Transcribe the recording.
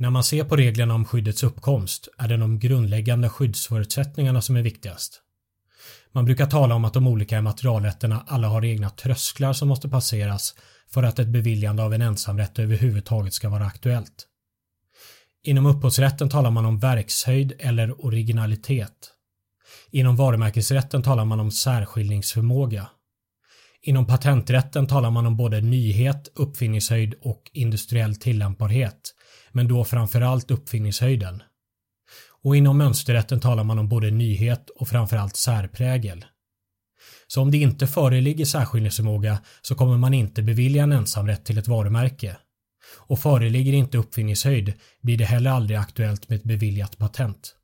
När man ser på reglerna om skyddets uppkomst är det de grundläggande skyddsförutsättningarna som är viktigast. Man brukar tala om att de olika immaterialrätterna alla har egna trösklar som måste passeras för att ett beviljande av en ensamrätt överhuvudtaget ska vara aktuellt. Inom upphovsrätten talar man om verkshöjd eller originalitet. Inom varumärkesrätten talar man om särskiljningsförmåga. Inom patenträtten talar man om både nyhet, uppfinningshöjd och industriell tillämpbarhet, men då framförallt uppfinningshöjden. Och inom mönsterrätten talar man om både nyhet och framförallt särprägel. Så om det inte föreligger särskiljningsförmåga så kommer man inte bevilja en ensamrätt till ett varumärke. Och föreligger inte uppfinningshöjd blir det heller aldrig aktuellt med ett beviljat patent.